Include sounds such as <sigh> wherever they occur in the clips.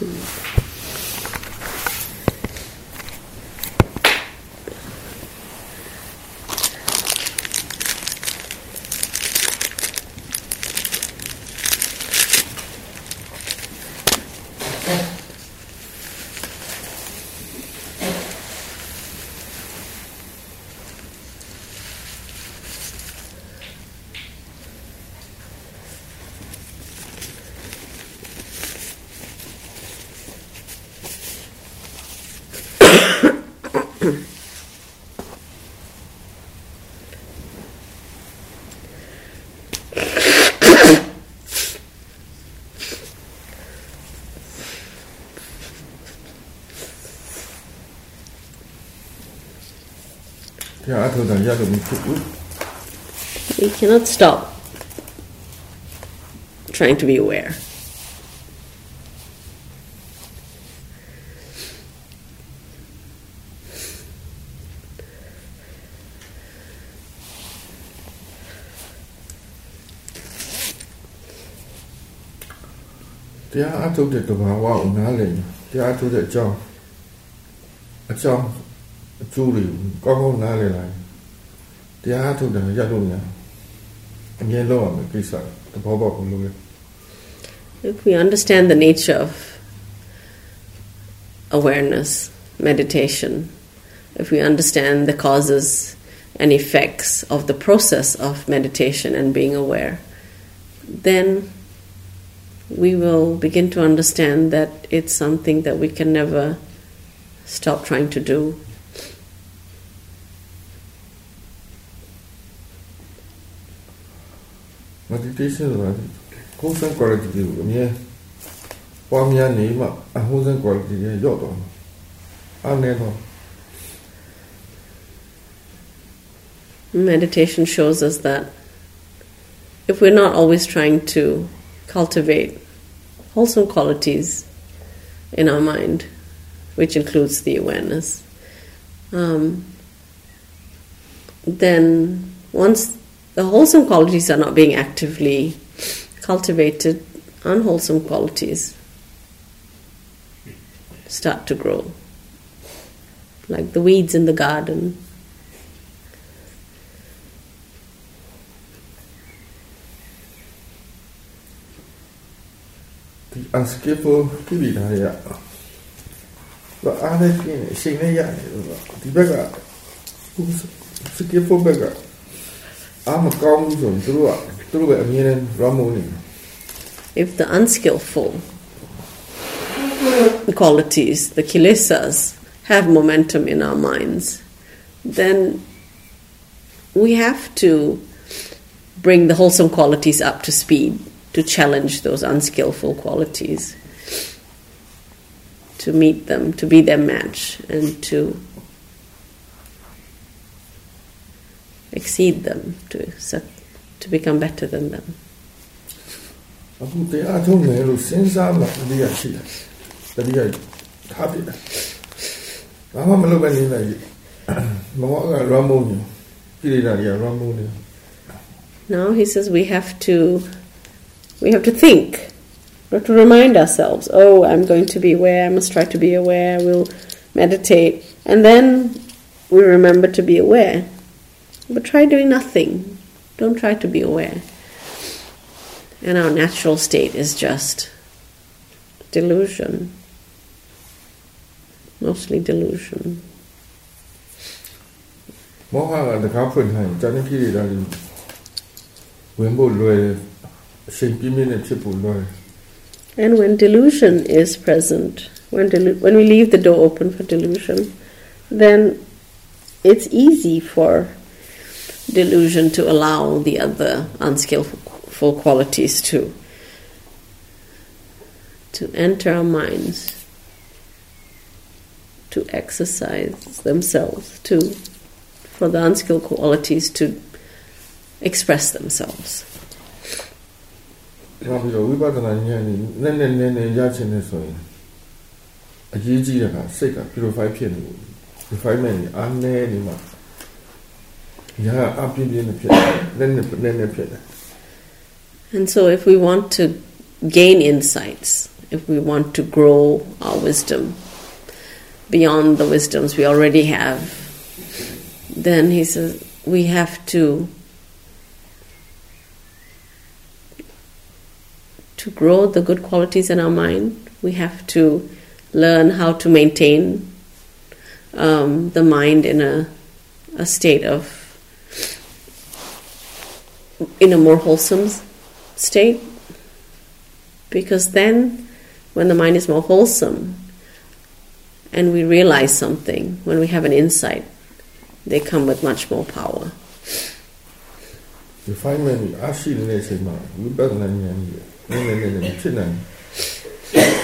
တ ရားအထုတ်တာရလို့မဖြစ်ဘူး We cannot stop trying to be aware. တရားအထုတ်တဲ့တဘာဝကိုနားလည်ရင်တရားအထုတ်တဲ့အကြောင်းအကြောင်းအ ကျိုးတွေကောင်းကောင်းနားလည်လိုက်ရင်တရားအထုတ်တယ်ရလို့များအမြဲလုံးအောင်ကိစ္စတဘောပေါက်ကိုလို့ရ If we understand the nature of awareness, meditation, if we understand the causes and effects of the process of meditation and being aware, then we will begin to understand that it's something that we can never stop trying to do. meditation ဆိုတာကိုယ်စံ quality ကိုအမြဲပွားများနေမှအဟိုးစံ quality တွေရော့သွားမှာအနေတော့ Meditation shows us that if we're not always trying to cultivate wholesome qualities in our mind, which includes the awareness, um, then once the wholesome qualities are not being actively cultivated, unwholesome qualities start to grow, like the weeds in the garden. ဒီ unskillful ကိလေသာတွေကဘာအားနဲ့ပြင်းနေအချိန်နဲ့ရတယ်လို့ဆိုဒီဘက်က skillful ဘက်ကအာမကောင်းဘူးဆိုရင်သူတို့က if the unskillful qualities, the kilesas, have momentum in our minds, then we have to bring the wholesome qualities up to speed to challenge those unskillful qualities, to meet them, to be their match, and to exceed them, to, set, to become better than them. အခုတရားထုံးမယ်လို့စဉ်းစားမှတတိယရှိတယ်တတိယထားပြတယ်ဘာမှမလုပ်ပဲနေလိုက်မမောက run နေကိလေသာတွေက run နေ Now <coughs> he says we have to we have to think. We have to remind ourselves, oh, I'm going to be aware, I must try to be aware, we'll meditate. And then we remember to be aware. But try doing nothing. Don't try to be aware. And our natural state is just delusion. Mostly delusion. And when delusion is present, when, delu- when we leave the door open for delusion, then it's easy for delusion to allow the other unskillful qualities to to enter our minds, to exercise themselves, to for the unskilled qualities to express themselves. နောက်ပြီးတော့ဝိပဿနာဉာဏ်နဲ့နည်းနည်းနည်းနည်းရချင်တယ်ဆိုရင်အရေးကြီးတဲ့ကစိတ်က purify ဖြစ်နေဘူး refinement အားနည်းနေမှာ and so, if we want to gain insights, if we want to grow our wisdom beyond the wisdoms we already have, then he says we have to to grow the good qualities in our mind. We have to learn how to maintain um, the mind in a a state of in a more wholesome state. Because then, when the mind is more wholesome and we realize something, when we have an insight, they come with much more power.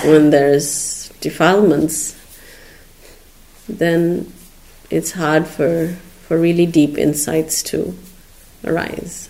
When there's defilements, then it's hard for, for really deep insights to arise.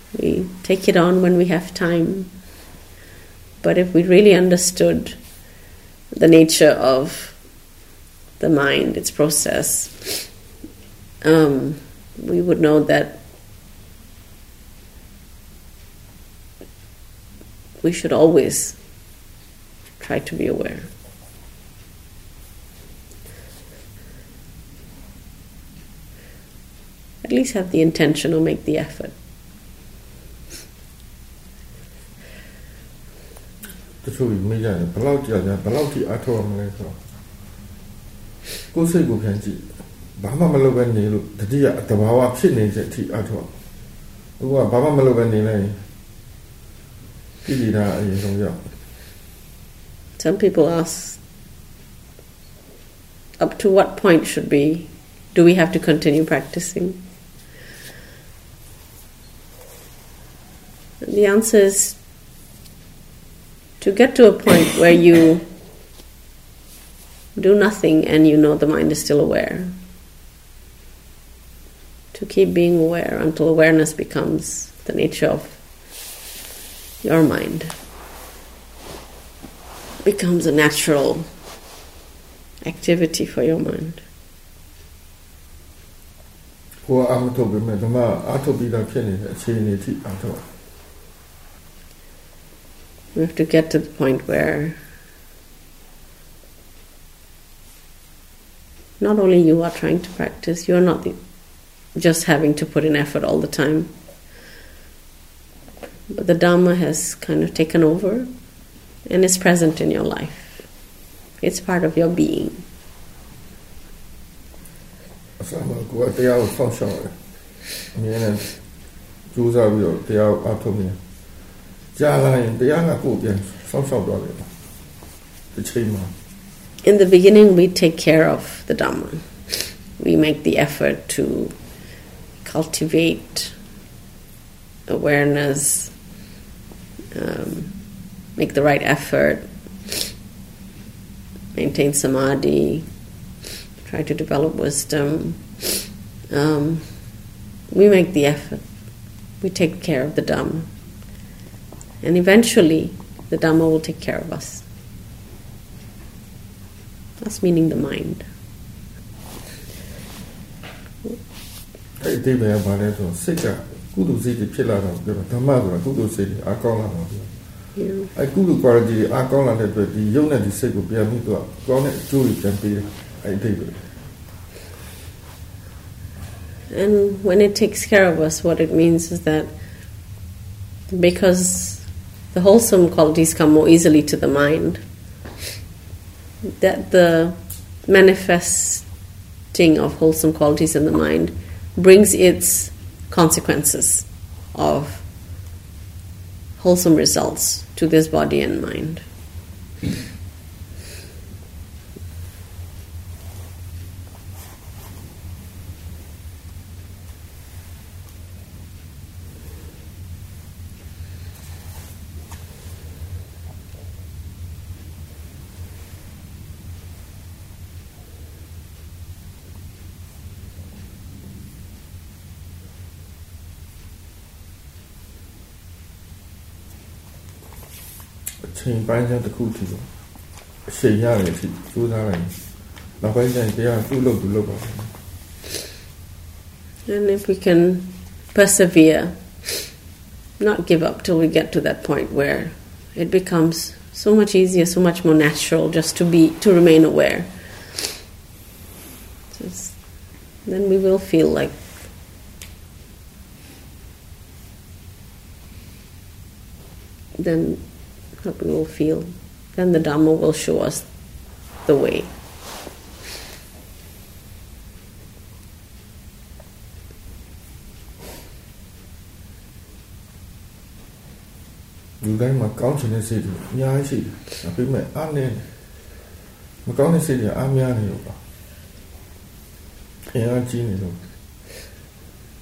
we take it on when we have time but if we really understood the nature of the mind, its process, um, we would know that we should always try to be aware. At least have the intention or make the effort. တချို့မိကြတယ်ဘယ်လောက်ကြာကြာဘယ်လောက်ထိအထောက်အမလဲဆိုတော့ကိုယ်စိတ်ကိုပြန်ကြည့်ဘာမှမလုပ်ပဲနေလို့တတိယတဘာဝဖြစ်နေတဲ့အထိအထောက်အခုကဘာမှမလုပ်ပဲနေလိုက်ပြည်ပြည်သားအရင်ဆုံးရောက် Some people ask, up to what point should we, do we have to continue practicing? And the answer is to get to a point where you do nothing and you know the mind is still aware. To keep being aware until awareness becomes the nature of your mind becomes a natural activity for your mind. ကိုယ်အမထုတ်ပြီးမဲ့ဓမ္မအထုတ်ပြီးသားဖြစ်နေတဲ့အခြေအနေထိအထောက် We have to get to the point where not only you are trying to practice, you are not the, just having to put in effort all the time. But the Dharma has kind of taken over and is present in your life. It's part of your being. အစမှာကိုယ်ကတရားကိုစောင့်ရှောက်ရတယ်အမြဲတမ်းကြိုးစားပြီးတော့တရားကိုအထုတ်နေကြာလာရင်တရားကကိုယ် In the beginning, we take care of the Dhamma. We make the effort to cultivate awareness, um, make the right effort, maintain samadhi, try to develop wisdom. Um, we make the effort. We take care of the Dhamma. And eventually, the Dhamma will take care of us. Us meaning the mind. အဲ့ဒီပဲဘာလဲဆိုစိတ်ကကုသိုလ်စိတ်တွေဖြစ်လာတော့ပြောဓမ္မဆိုတာကုသိုလ်စိတ်တွေအကောင်းလာတော့ပြော Yeah. အဲ့ကုသိုလ် quality တွေအကောင်းလာတဲ့အတွက်ဒီယုံနဲ့ဒီစိတ်ကိုပြန်ပြီးတော့ကောင်းတဲ့အကျိုးတွေပြန်ပေးတယ်အဲ့ဒီပဲ And when it takes care of us, what it means is that because the wholesome qualities come more easily to the mind, that the manifesting of wholesome qualities in the mind brings its consequences of wholesome results to this body and mind. Then if we can persevere, not give up till we get to that point where it becomes so much easier, so much more natural just to be to remain aware. Then we will feel like then that we will feel. Then the Dhamma will show us the way.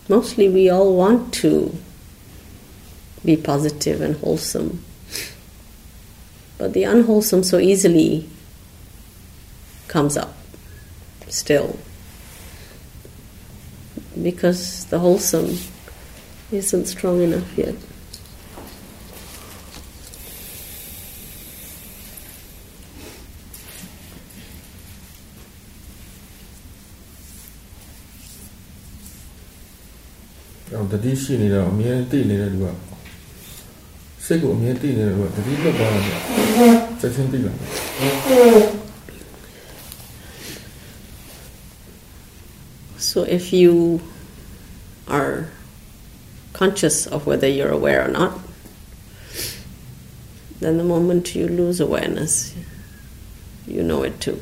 Mostly we all want to be positive and wholesome. But the unwholesome so easily comes up still. Because the wholesome isn't strong enough yet. တော့တတိရှိနေတော့အမြဲတည်နေတဲ့လူကစိတ်ကိုအမြဲတည်နေတဲ့လူကတတိလွတ်သွားတယ် so if you are conscious of whether you're aware or not, then the moment you lose awareness, you know it too.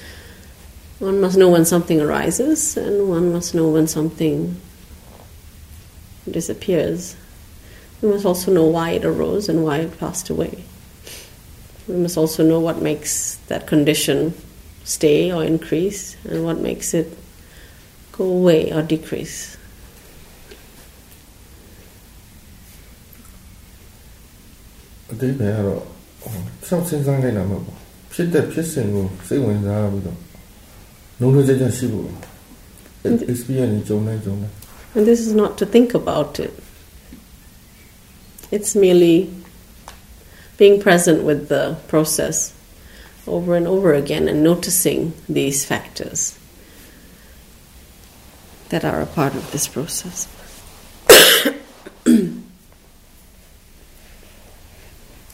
one must know when something arises and one must know when something disappears. We must also know why it arose and why it passed away. We must also know what makes that condition stay or increase and what makes it go away or decrease. အတိပ္ပယ်ကတော့ဆောက်စဉ်းစားလိုက်တာမဟုတ်ဘူးဖြစ်တဲ့ဖြစ်စဉ်ကိုစိတ်ဝင်စားပြီးတော့ And this is not to think about it. It's merely being present with the process over and over again and noticing these factors that are a part of this process. <coughs>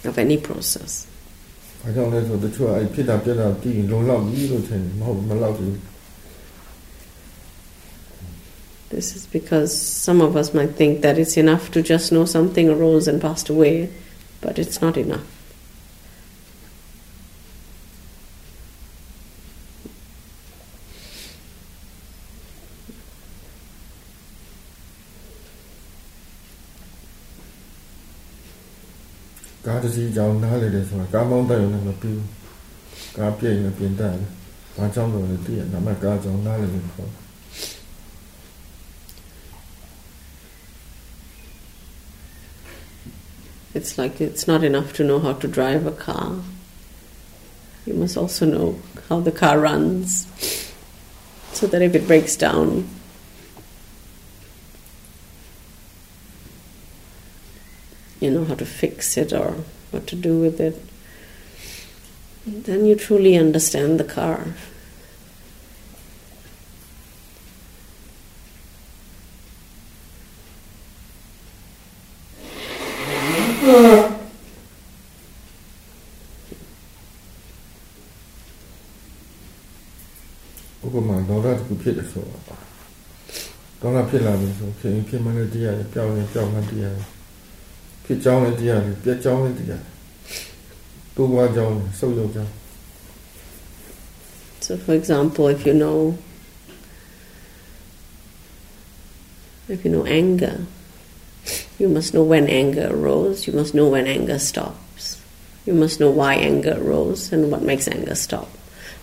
of any process. ဘာကြောင့်လဲဆိုတော့တချို့အဲ့ဖြစ်တာပြက်တာပြီးရင်လုံလောက်ပြီလို့ထင်တယ်မဟုတ်မလောက်ဘူး This is because some of us might think that it's enough to just know something arose and passed away, but it's not enough. ။ တစ်စီးကြောင်နားလေတယ်ဆိုတာကားမောင်းတက်ရုံနဲ့မပြီးဘူး။ကားပြည့်ရင်ပြင်တက်တယ်။ဘာကြောင့်လဲတည်းရနာမကားကြောင်နားလေတယ်ပေါ့ It's like it's not enough to know how to drive a car. You must also know how the car runs so that if it breaks down, you know how to fix it or what to do with it, then you truly understand the car. Uh. ဥပမာဒေါသတစ်ခုဖြစ်တယ်ဆိုတော့ဒေါသဖြစ်လာပြီဆိုခင်ဖြစ်မှလည်းတရားပြောင်းရင်ပြောင်းမှတရားဖြစ်ကြောင်းလည်းတရားပြက်ကြောင်းလည်းတရားတိုးပွားကြောင်းဆုပ်ယုပ်ကြောင်း So for example if you know if you know anger you must know when anger arose you must know when anger stops you must know why anger arose and what makes anger stop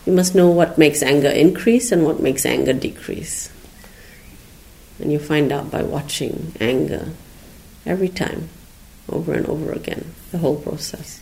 You must know what makes anger increase and what makes anger decrease. And you find out by watching anger every time, over and over again, the whole process.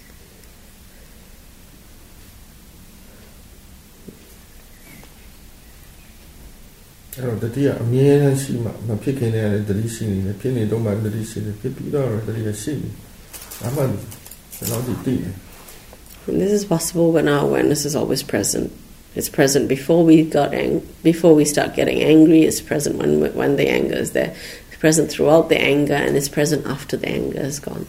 And this is possible when our awareness is always present. It's present before we got ang- before we start getting angry. It's present when when the anger is there. Present throughout the anger, and it's present after the anger is gone.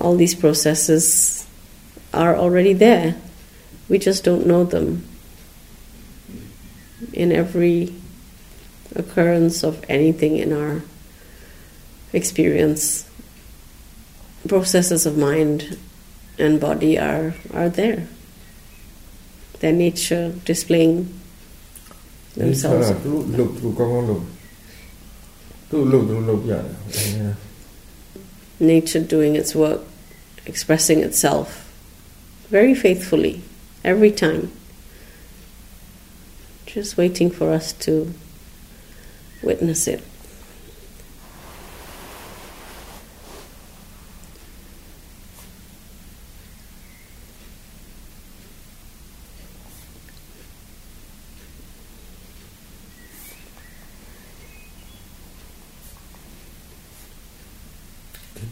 All these processes are already there. We just don't know them in every occurrence of anything in our experience, processes of mind and body are, are there. Their nature displaying themselves. Nature doing its work, expressing itself very faithfully every time just waiting for us to witness it.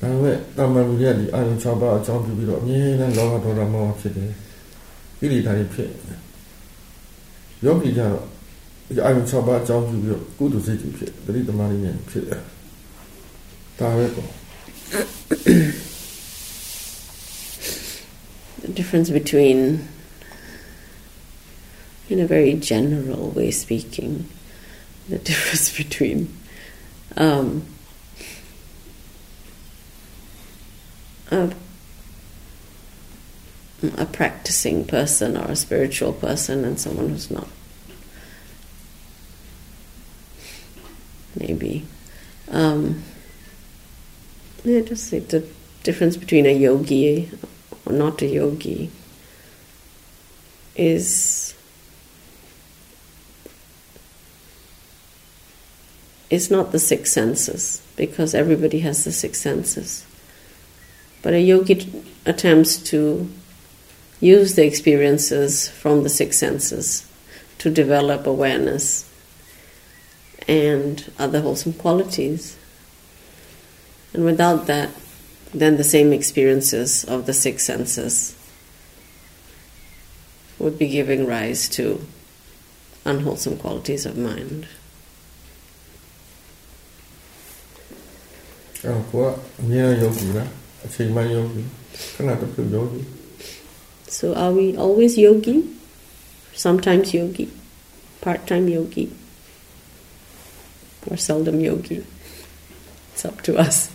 ဒါပေမဲ့တာမန်လူတွေကဒီအာယုံ6ပါးအကြောင်းပြုပြီးတော့အမြဲတမ်းလောဘဒေါသမောဟဖြစ်တယ်ဣရိတာတွေဖြစ်တယ်ယောဂီကြတော့ဒီအာယုံ6ပါးအကြောင်းပြုပြီးတော့ကုသိုလ်စိတ်တွေဖြစ်တတိတမလေးနဲ့ဖြစ်တယ်ဒါပဲပေါ့ The difference between in a very general way speaking, the difference between um, a, a practicing person or a spiritual person and someone who's not. Maybe. Um, yeah, just like the difference between a yogi or not a yogi is is not the six senses, because everybody has the six senses. But a yogi attempts to use the experiences from the six senses to develop awareness and other wholesome qualities. And without that, then the same experiences of the six senses would be giving rise to unwholesome qualities of mind. So are we always yogi? Sometimes yogi, part-time yogi, or seldom yogi? It's up to us.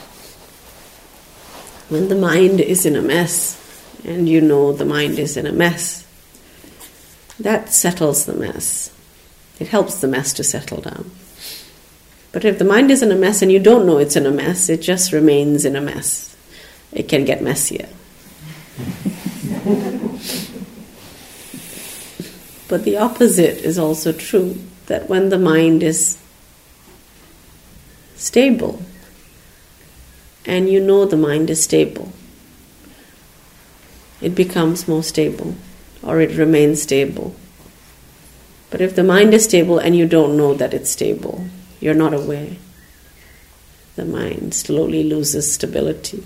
When the mind is in a mess, and you know the mind is in a mess, that settles the mess. It helps the mess to settle down. But if the mind is in a mess and you don't know it's in a mess, it just remains in a mess. It can get messier. <laughs> but the opposite is also true that when the mind is stable, and you know the mind is stable, it becomes more stable or it remains stable. But if the mind is stable and you don't know that it's stable, you're not aware, the mind slowly loses stability.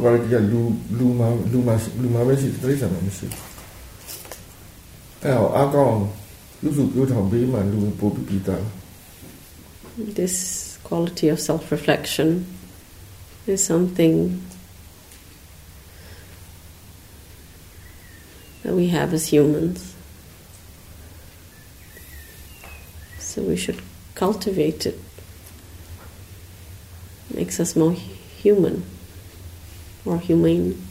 ဒီ quality ကလူလူမှာလူမှာလူမှာပဲရှိတယ်တိရစ္ဆာန်မှာမရှိဘူးအဲ့တော့အကောင်လူစုပြောထောင်ပေးမှလူပို့ပြီးပြီးတာ This quality of self reflection is something that we have as humans. So we should cultivate it. Makes us more human or humane.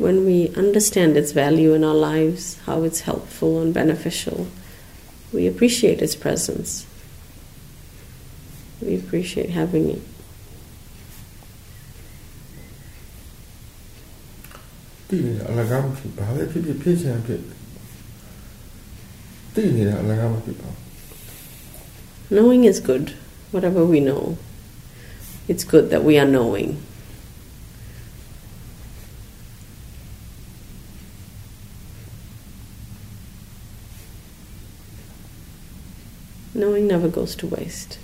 when we understand its value in our lives, how it's helpful and beneficial, we appreciate its presence. We appreciate having it. Knowing is good, whatever we know. It's good that we are knowing. Knowing never goes to waste.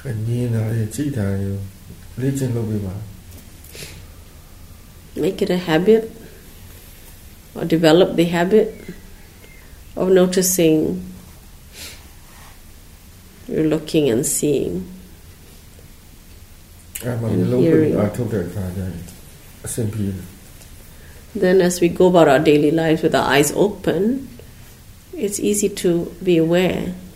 ဘာကောင်းဘူး ။ အမြင်တာရဲ့ကြည့်တာရဲ့လေ့ကျင့်လုပ်ပြီးပါ Make it a habit or develop the habit of noticing you're looking and seeing. အဲ့မှာမျိုးလုံးပြီးအားထုတ်တဲ့အခါကျရင်အဆင်ပြေတယ် Then, as we go about our daily lives with our eyes open, it's easy to be aware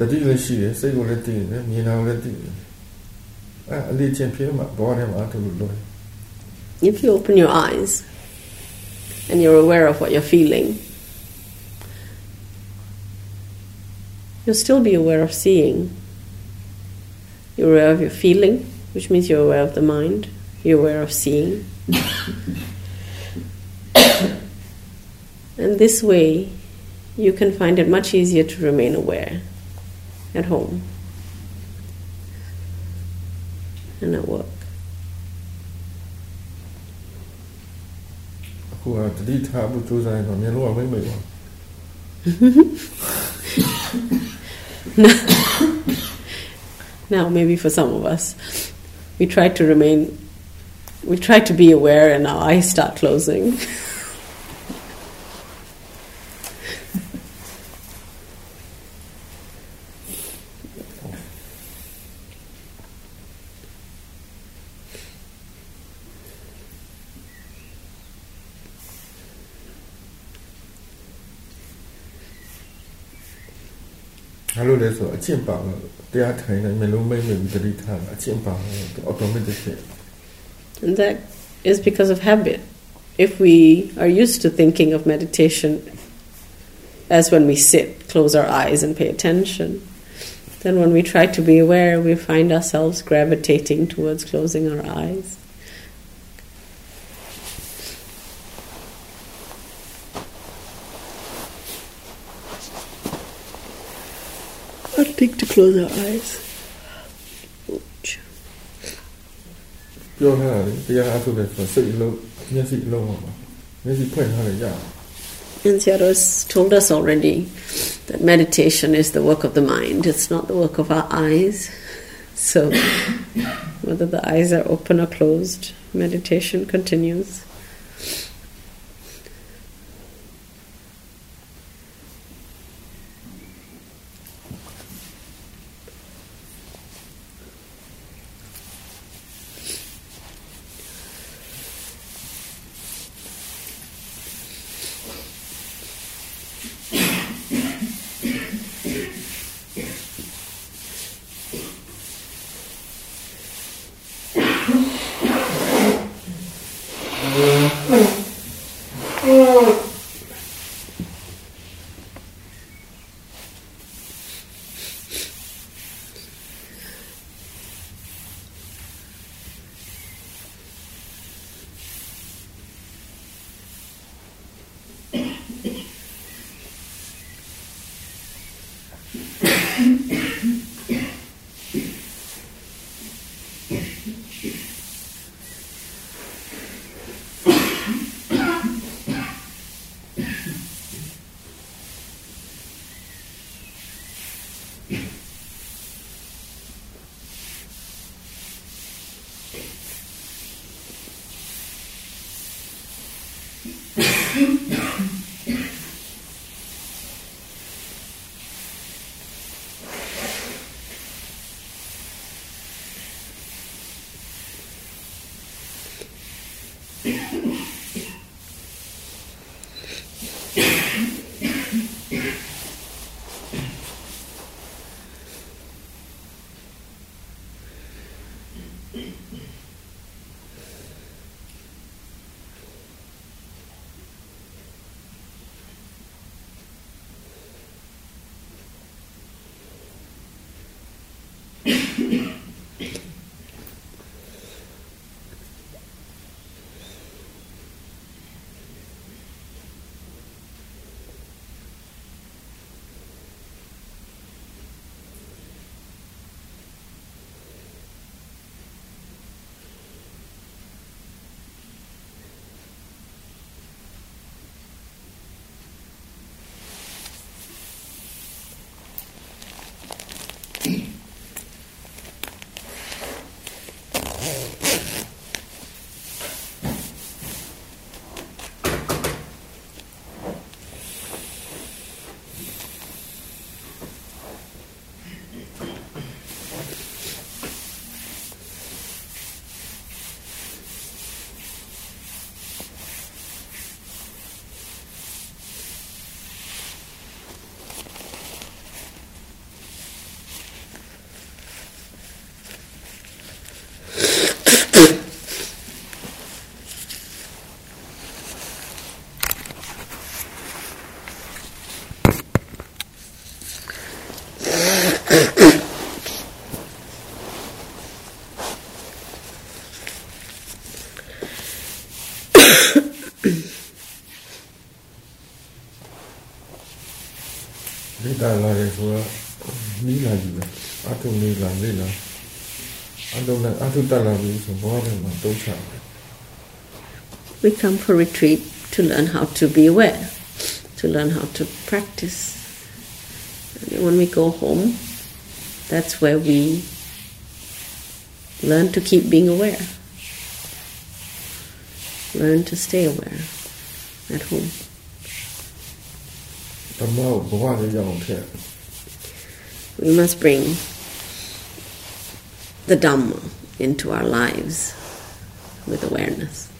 တ်ကအမြင်နေတာသိပြီးသားဖြစ်တယ်တတိလည်းရှိတယ်စိတ်ကိုလည်းသိတယ်မြင်တာကိုလည်းသိတယ်အဲ့အလေးချင်းဖြစ်မှဘောထဲမှာအထုလို့လွယ် If you open your eyes and you're aware of what you're feeling, you'll still be aware of seeing. You're aware of your feeling, which means you're aware of the mind. You're aware of seeing. <coughs> and this way, you can find it much easier to remain aware at home and at work. I know. <laughs> Now, maybe for some of us, we try to remain, we try to be aware, and our eyes start closing. <laughs> And that is because of habit. If we are used to thinking of meditation as when we sit, close our eyes, and pay attention, then when we try to be aware, we find ourselves gravitating towards closing our eyes. close our eyes. Ouch. Yo, ha, ya hace de fase y lo, ya si lo, low, Ya si pueden hacer. And Sayadaw told us already that meditation is the work of the mind, it's not the work of our eyes. So, whether the eyes are open or closed, meditation continues. <coughs> We come for retreat to learn how to be aware, to learn how to practice. And when we go home, that's where we learn to keep being aware. Learn to stay aware at home. We must bring the Dhamma into our lives with awareness.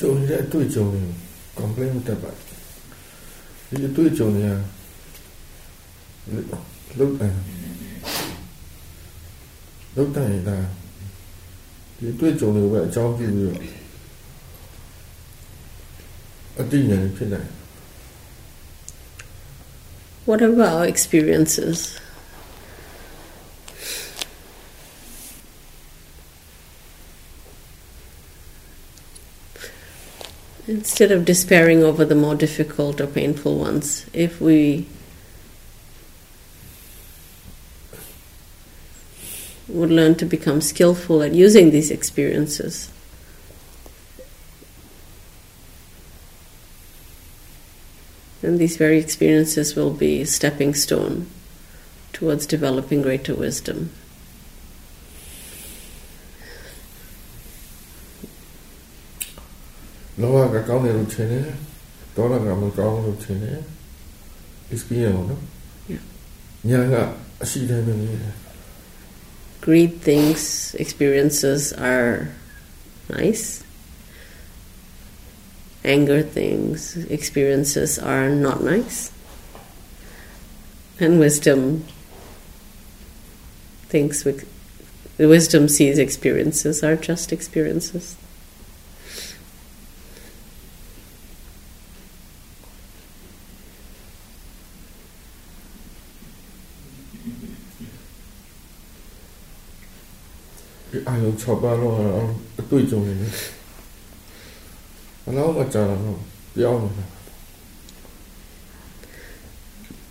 chồng ra tôi chồng này complain ta bạn thì tôi chồng nhà lúc này lúc này là thì tôi chồng thì vậy vợ cái gì ạ? ở tin nhà thế này What are our experiences? Instead of despairing over the more difficult or painful ones, if we would learn to become skillful at using these experiences, then these very experiences will be a stepping stone towards developing greater wisdom. လောဘကကောင်းတယ်လို့ထင်တယ်ဒေါသကမကောင်းလို့ထင်တယ် experience နော် Yeah. ညာကအရှိတိုင်းပဲနေတယ် Greed thinks experiences are nice. Anger thinks experiences are not nice. And wisdom thinks with the wisdom sees experiences are just experiences.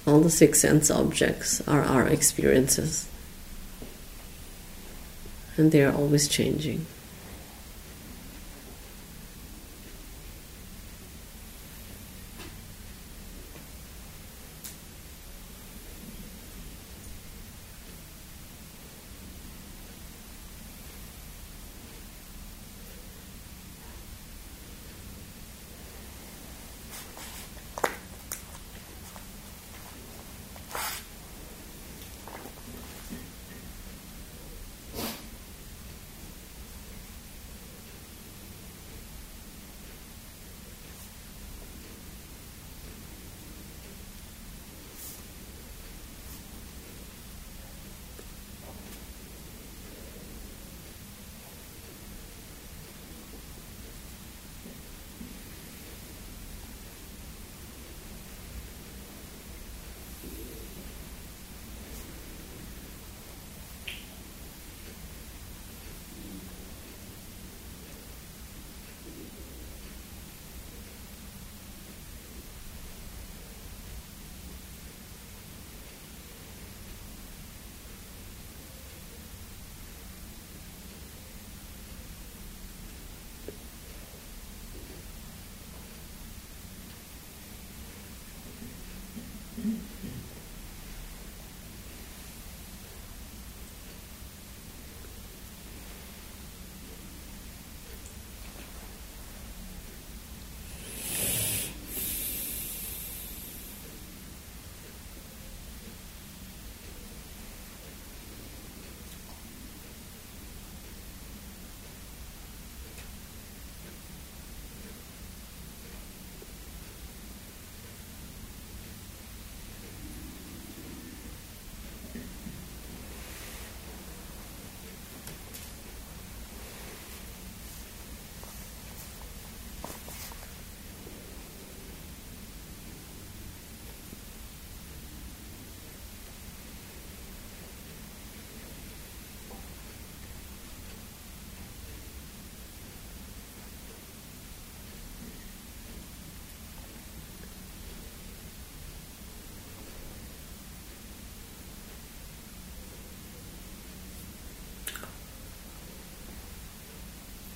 All the six sense objects are our experiences, and they are always changing.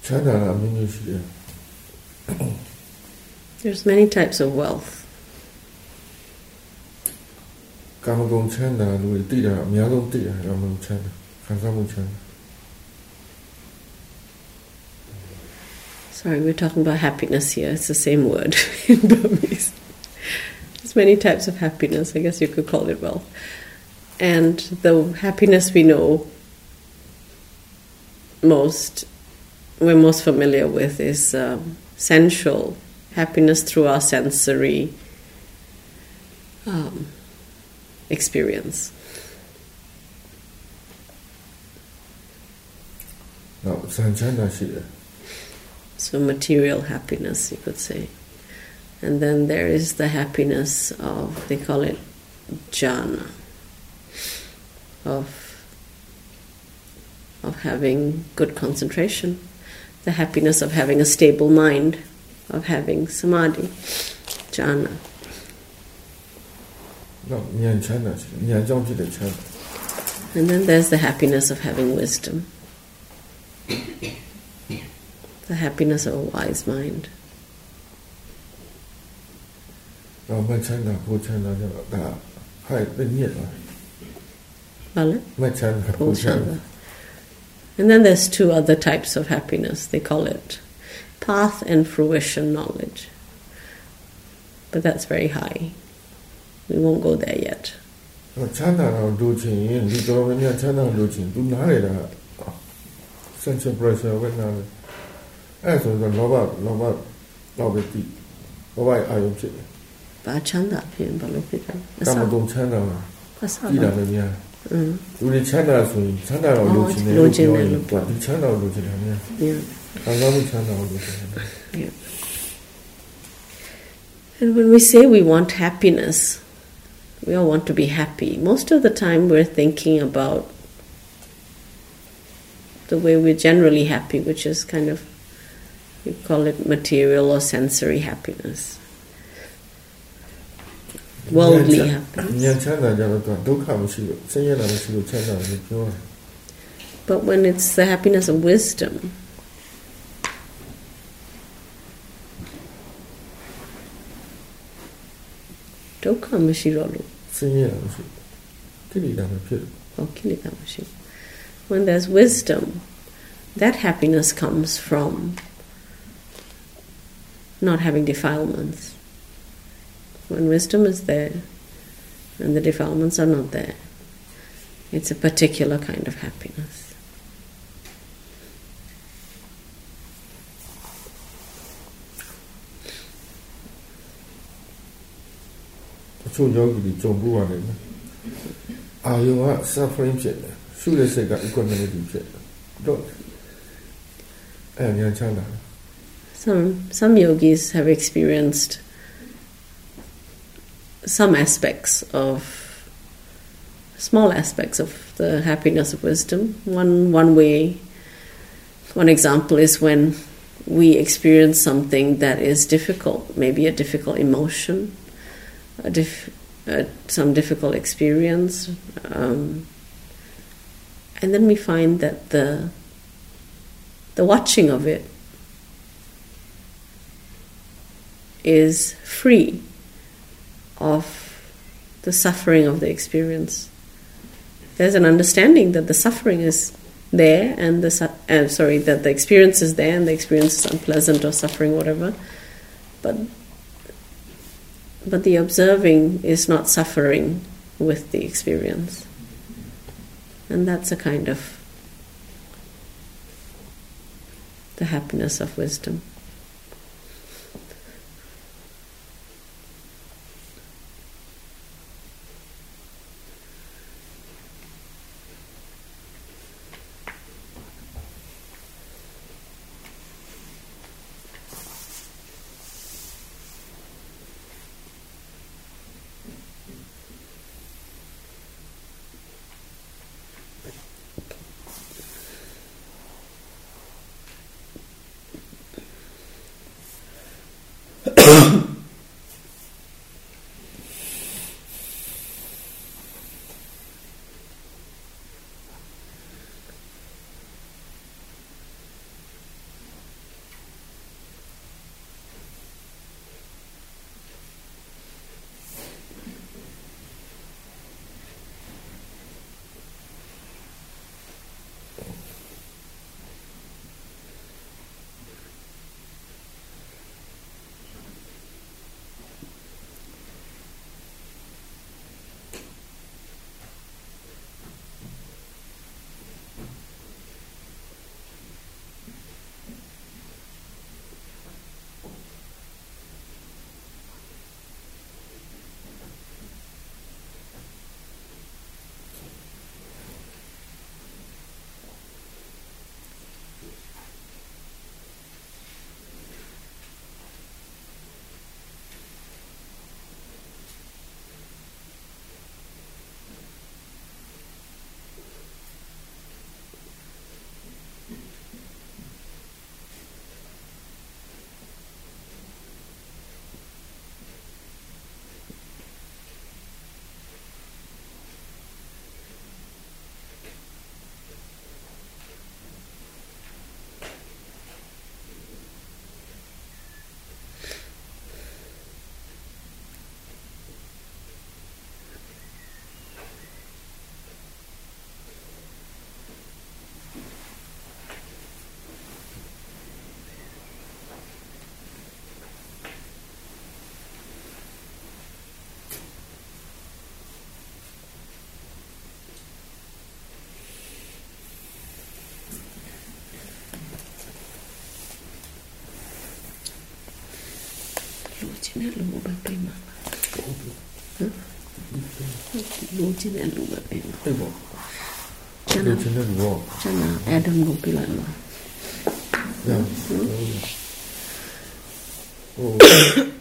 ချမ်းသာတာအမျိုးမျိုးရှိတယ် There's many types of wealth. ။ကာမဂုဏ်ချမ်းသာလို့သိတာအများဆုံးသိတာကာမဂုဏ်ချမ်းသာခံစားမှုချမ်းသာ Sorry, we're talking about happiness here. It's the same word <laughs> in Burmese. There's many types of happiness. I guess you could call it wealth. And the happiness we know most, we're most familiar with is um, sensual happiness through our sensory um, experience. So, material happiness, you could say. And then there is the happiness of, they call it jhana, of, of having good concentration the happiness of having a stable mind, of having samadhi, jhana. And then there's the happiness of having wisdom, the happiness of a wise mind. เราไม่ใช่นะพูดใช่นะแต่ให้เป็นเงียบเลยอะไรไม่ใช่นะพูดใช่นะ And then there's two other types of happiness. They call it path and fruition knowledge. But that's very high. We won't go there yet. တော့ချမ်းသာတော့လူချင်းရင်ဒီတော်များများချမ်းသာလူချင်းသူနားရတာ sensual pressure ပဲနားတယ်အဲ့ဆိုတော့လောဘလောဘလောဘတိလောဘရဲ့အာယုံဖြစ်တယ် Bachanda pin balopita. ကာမဂုဏ်ချမ်းသာကြည့်တာလည်းများ Mm. လူတွေချမ်းသာဆိုရင်ချမ်းသာတော့လူချင်းတယ် လို and when we say we want happiness, we all want to be happy. Most of the time, we're thinking about the way we're generally happy, which is kind of, you call it material or sensory happiness worldly. But when it's the happiness of wisdom. When there's wisdom, that happiness comes from not having defilements When wisdom is there and the defilements are not there, it's a particular kind of happiness. တချို့ယောဂီတွေကြုံဘူးရတယ်နော်အာယုံက suffering ဖြစ်တယ်ရှုတဲ့စိတ်က equanimity ဖြစ်တယ်တော့အဲဉာဏ်ချမ်းသာတယ် Some some yogis have experienced some aspects of small aspects of the happiness of wisdom. One one way, one example is when we experience something that is difficult, maybe a difficult emotion, a dif- uh, some difficult experience, um, and then we find that the the watching of it is free of the suffering of the experience. There's an understanding that the suffering is there, and the su- uh, sorry that the experience is there, and the experience is unpleasant or suffering, whatever. But but the observing is not suffering with the experience, and that's a kind of the happiness of wisdom. ချင်းနဲ့လူပဲပြင်မှာလူချင်းနဲ့လူပဲပြင်မှာအေးပေါ့ကျန်လူတာချင်းတဲ့ဘောကျန်တာအဒမ်ကိုပြလိုက်မှာရဟို